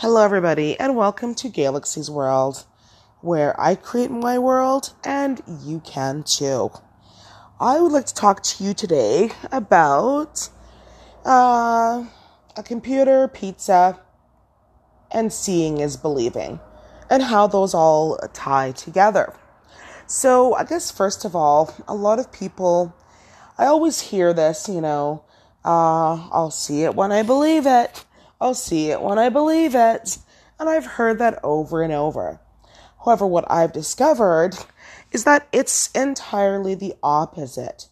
Hello, everybody, and welcome to Galaxy's World, where I create my world and you can too. I would like to talk to you today about uh, a computer, pizza, and seeing is believing, and how those all tie together. So, I guess first of all, a lot of people, I always hear this, you know, uh, I'll see it when I believe it. I'll see it when I believe it. And I've heard that over and over. However, what I've discovered is that it's entirely the opposite.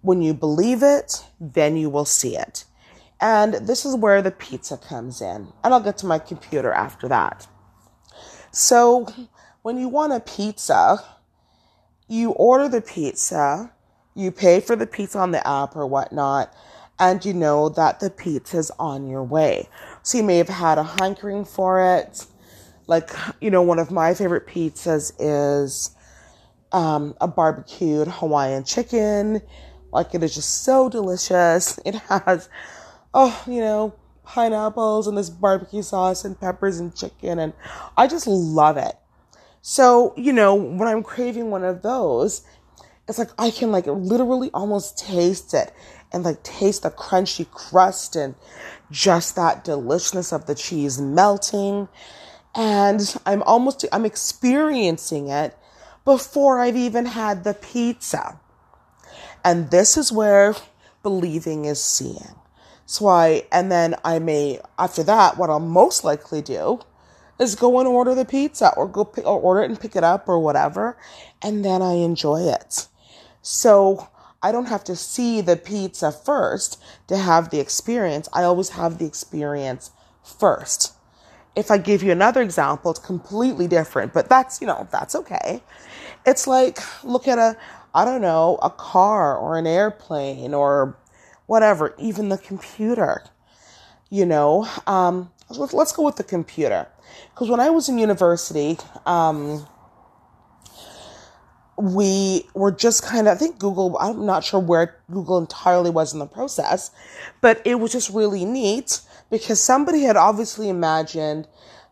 When you believe it, then you will see it. And this is where the pizza comes in. And I'll get to my computer after that. So, when you want a pizza, you order the pizza, you pay for the pizza on the app or whatnot, and you know that the pizza's on your way. So you may have had a hankering for it. Like, you know, one of my favorite pizzas is um, a barbecued Hawaiian chicken. Like, it is just so delicious. It has, oh, you know, pineapples and this barbecue sauce and peppers and chicken. And I just love it. So, you know, when I'm craving one of those, it's like I can like literally almost taste it and like taste the crunchy crust and just that deliciousness of the cheese melting. And I'm almost, I'm experiencing it before I've even had the pizza. And this is where believing is seeing. So I, and then I may, after that, what I'll most likely do is go and order the pizza or go pick, or order it and pick it up or whatever. And then I enjoy it. So I don't have to see the pizza first to have the experience. I always have the experience first. If I give you another example, it's completely different, but that's, you know, that's okay. It's like, look at a, I don't know, a car or an airplane or whatever, even the computer. You know, um, let's go with the computer. Because when I was in university, um, we were just kind of, I think Google, I'm not sure where Google entirely was in the process, but it was just really neat because somebody had obviously imagined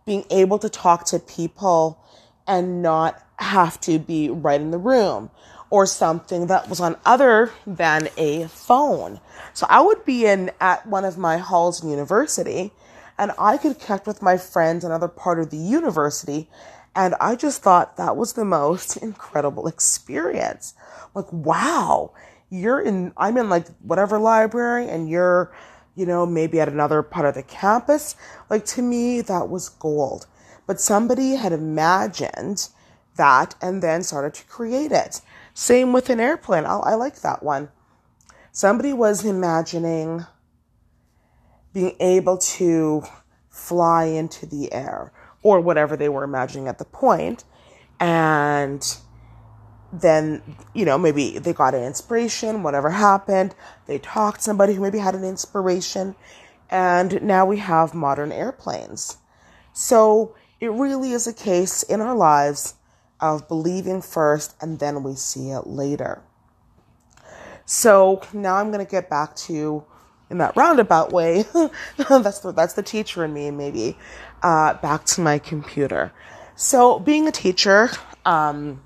being able to talk to people and not have to be right in the room or something that was on other than a phone. So I would be in at one of my halls in university and I could connect with my friends in another part of the university and I just thought that was the most incredible experience. Like, wow, you're in, I'm in like whatever library and you're, you know, maybe at another part of the campus. Like, to me, that was gold. But somebody had imagined that and then started to create it. Same with an airplane. I, I like that one. Somebody was imagining being able to fly into the air or whatever they were imagining at the point. And then, you know, maybe they got an inspiration, whatever happened. They talked to somebody who maybe had an inspiration. And now we have modern airplanes. So it really is a case in our lives of believing first and then we see it later. So now I'm going to get back to in that roundabout way. that's the, that's the teacher in me, maybe. Uh, back to my computer. So being a teacher, um,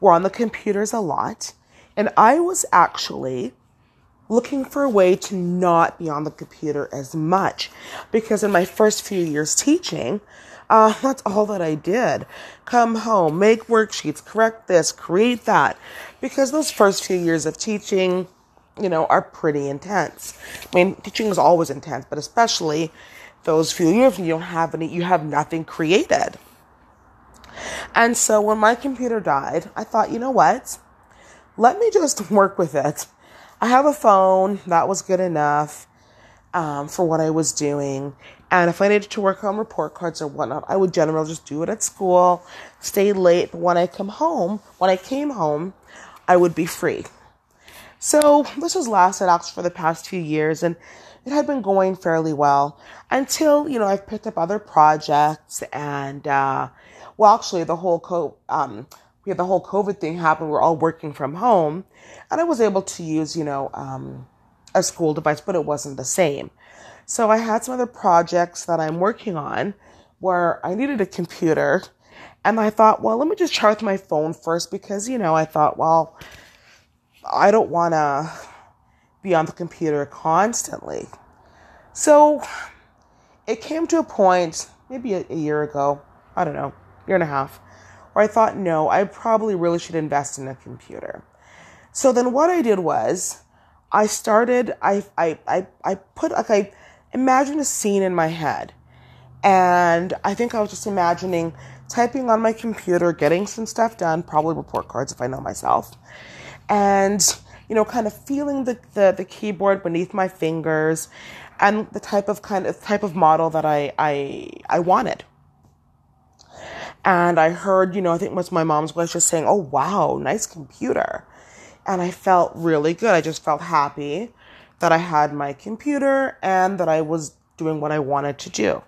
we're on the computers a lot, and I was actually looking for a way to not be on the computer as much because in my first few years teaching, uh, that's all that I did. Come home, make worksheets, correct this, create that. Because those first few years of teaching, you know, are pretty intense. I mean, teaching is always intense, but especially those few years you don't have any, you have nothing created. And so when my computer died, I thought, you know what? Let me just work with it. I have a phone that was good enough um, for what I was doing. And if I needed to work on report cards or whatnot, I would generally just do it at school, stay late. But when I come home, when I came home, I would be free. So this has lasted actually for the past few years and it had been going fairly well until, you know, I've picked up other projects and, uh, well, actually the whole, co- um, we had the whole COVID thing happen. We we're all working from home and I was able to use, you know, um, a school device, but it wasn't the same. So I had some other projects that I'm working on where I needed a computer. And I thought, well, let me just charge my phone first because, you know, I thought, well, I don't want to be on the computer constantly. So it came to a point, maybe a, a year ago, I don't know, year and a half, where I thought, no, I probably really should invest in a computer. So then what I did was I started, I, I, I, I put, like, I imagined a scene in my head. And I think I was just imagining typing on my computer, getting some stuff done, probably report cards if I know myself. And, you know, kind of feeling the, the, the keyboard beneath my fingers and the type of kind of type of model that I, I, I wanted. And I heard, you know, I think it was my mom's voice just saying, Oh, wow, nice computer. And I felt really good. I just felt happy that I had my computer and that I was doing what I wanted to do.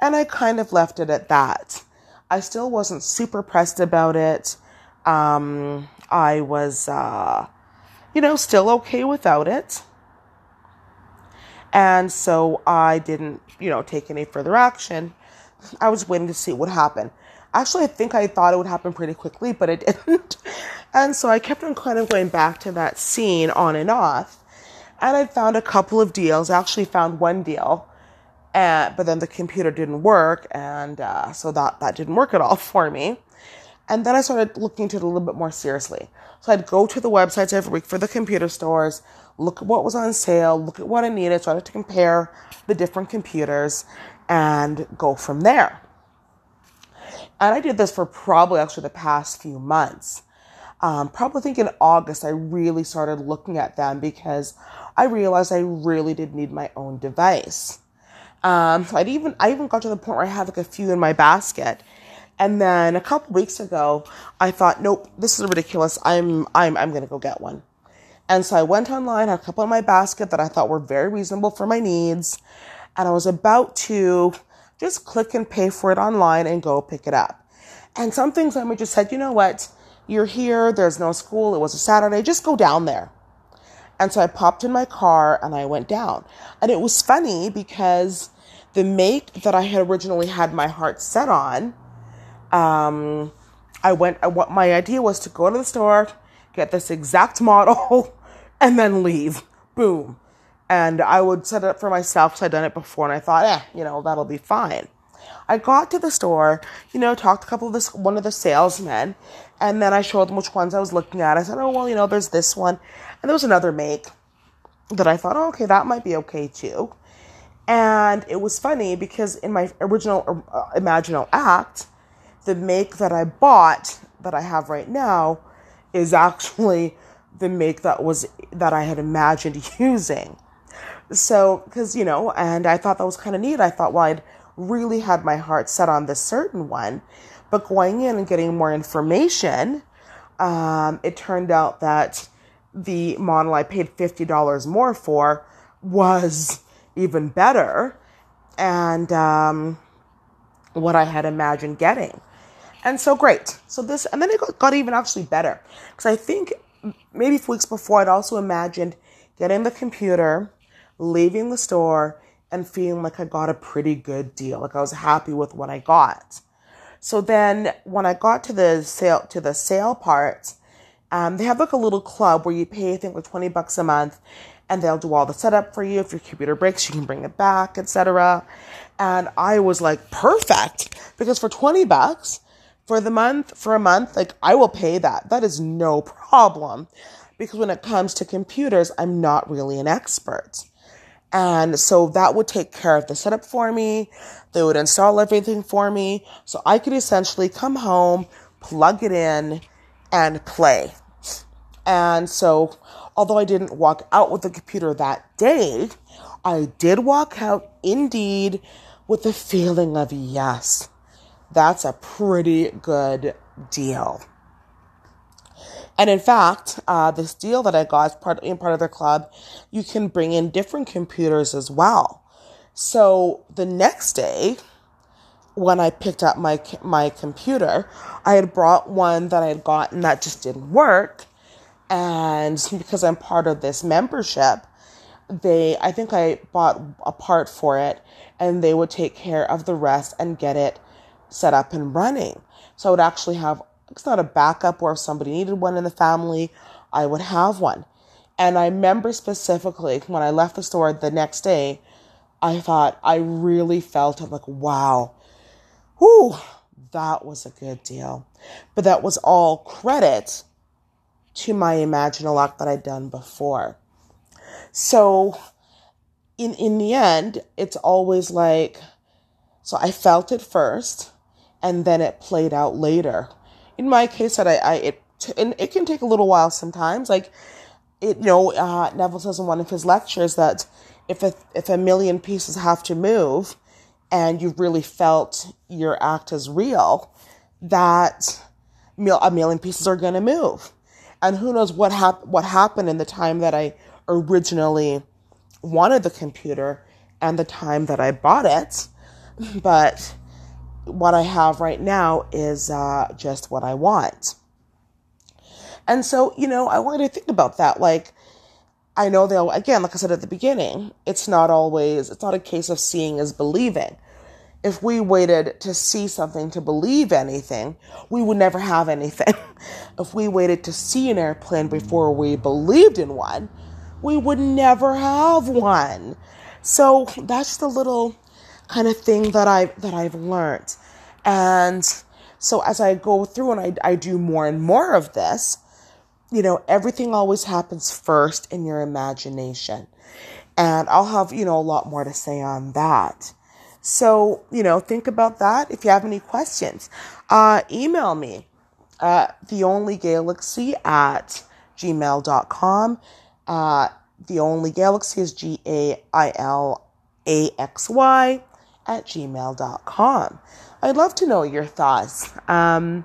And I kind of left it at that. I still wasn't super pressed about it. Um, I was, uh, you know, still okay without it. And so I didn't, you know, take any further action. I was waiting to see what happened. Actually, I think I thought it would happen pretty quickly, but it didn't. And so I kept on kind of going back to that scene on and off. And I found a couple of deals. I actually found one deal, uh, but then the computer didn't work. And uh, so that, that didn't work at all for me. And then I started looking into it a little bit more seriously. So I'd go to the websites every week for the computer stores, look at what was on sale, look at what I needed, try to compare the different computers, and go from there. And I did this for probably actually the past few months. Um, probably think in August, I really started looking at them because I realized I really did need my own device. Um, so I'd even, I even got to the point where I had like a few in my basket. And then a couple weeks ago, I thought, nope, this is ridiculous. I'm, I'm, I'm going to go get one. And so I went online, had a couple in my basket that I thought were very reasonable for my needs. And I was about to just click and pay for it online and go pick it up. And some things I just said, you know what? You're here. There's no school. It was a Saturday. Just go down there. And so I popped in my car and I went down. And it was funny because the make that I had originally had my heart set on, um, I went, I, what my idea was to go to the store, get this exact model, and then leave. Boom. And I would set it up for myself because I'd done it before and I thought, eh, you know, that'll be fine. I got to the store, you know, talked to a couple of this, one of the salesmen, and then I showed them which ones I was looking at. I said, oh, well, you know, there's this one. And there was another make that I thought, oh, okay, that might be okay too. And it was funny because in my original uh, Imaginal Act, the make that I bought that I have right now is actually the make that was that I had imagined using. So, because you know, and I thought that was kind of neat. I thought, well, I'd really had my heart set on this certain one, but going in and getting more information, um, it turned out that the model I paid fifty dollars more for was even better, and um, what I had imagined getting. And so great. So this, and then it got, got even actually better because I think maybe weeks before I'd also imagined getting the computer, leaving the store, and feeling like I got a pretty good deal. Like I was happy with what I got. So then when I got to the sale, to the sale part, um, they have like a little club where you pay, I think like 20 bucks a month and they'll do all the setup for you. If your computer breaks, you can bring it back, etc. And I was like, perfect because for 20 bucks, for the month, for a month, like I will pay that. That is no problem. Because when it comes to computers, I'm not really an expert. And so that would take care of the setup for me. They would install everything for me. So I could essentially come home, plug it in, and play. And so, although I didn't walk out with the computer that day, I did walk out indeed with the feeling of yes, that's a pretty good deal. And in fact, uh, this deal that I got as part in part of their club, you can bring in different computers as well. So the next day, when I picked up my my computer, I had brought one that I had gotten that just didn't work, and because I'm part of this membership, they, I think I bought a part for it and they would take care of the rest and get it set up and running. So I would actually have, it's not a backup or if somebody needed one in the family, I would have one. And I remember specifically when I left the store the next day, I thought, I really felt, I'm like, wow, whew, that was a good deal. But that was all credit to my Imaginal Act that I'd done before. So in in the end, it's always like so I felt it first and then it played out later. In my case that I, I it and it can take a little while sometimes. Like it you know, uh, Neville says in one of his lectures that if a if a million pieces have to move and you've really felt your act as real, that a million pieces are going to move. And who knows what hap- what happened in the time that I originally wanted the computer and the time that I bought it. But what I have right now is uh, just what I want. And so, you know, I wanted to think about that. Like, I know they'll, again, like I said at the beginning, it's not always, it's not a case of seeing is believing. If we waited to see something to believe anything, we would never have anything. if we waited to see an airplane before we believed in one, we would never have one. So that's just a little kind of thing that I that I've learned. And so as I go through and I, I do more and more of this, you know, everything always happens first in your imagination. And I'll have, you know, a lot more to say on that. So, you know, think about that. If you have any questions, uh, email me at theonlygailaxy at gmail.com. Uh, the only galaxy is G A I L A X Y at gmail.com. I'd love to know your thoughts. Um,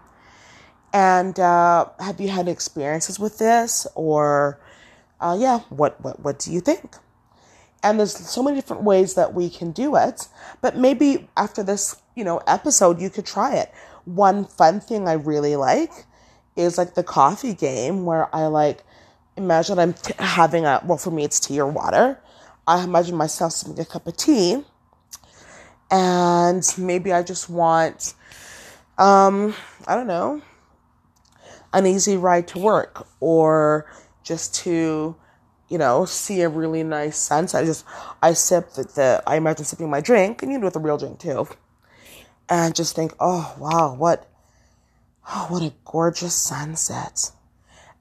and uh, have you had experiences with this? Or, uh, yeah, what, what, what do you think? And there's so many different ways that we can do it. But maybe after this, you know, episode, you could try it. One fun thing I really like is like the coffee game where I like imagine I'm t- having a, well, for me, it's tea or water. I imagine myself sipping a cup of tea. And maybe I just want, um, I don't know, an easy ride to work or just to, you know, see a really nice sunset. I just, I sip the, the I imagine sipping my drink and you know, with a real drink too. And just think, oh, wow, what, oh, what a gorgeous sunset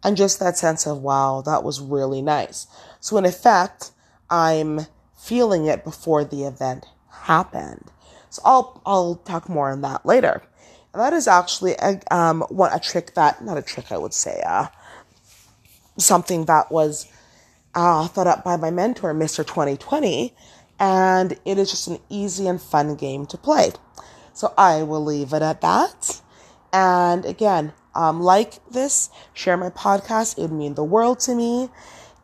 and just that sense of, wow, that was really nice. So, in effect, I'm feeling it before the event happened. So, I'll, I'll talk more on that later. And that is actually a, um, what a trick that, not a trick, I would say, uh, something that was uh, thought up by my mentor, Mr. 2020. And it is just an easy and fun game to play. So I will leave it at that. And again, um, like this, share my podcast. It would mean the world to me.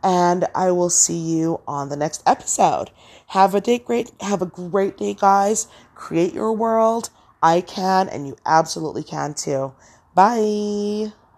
And I will see you on the next episode. Have a day great have a great day, guys. Create your world. I can and you absolutely can too. Bye.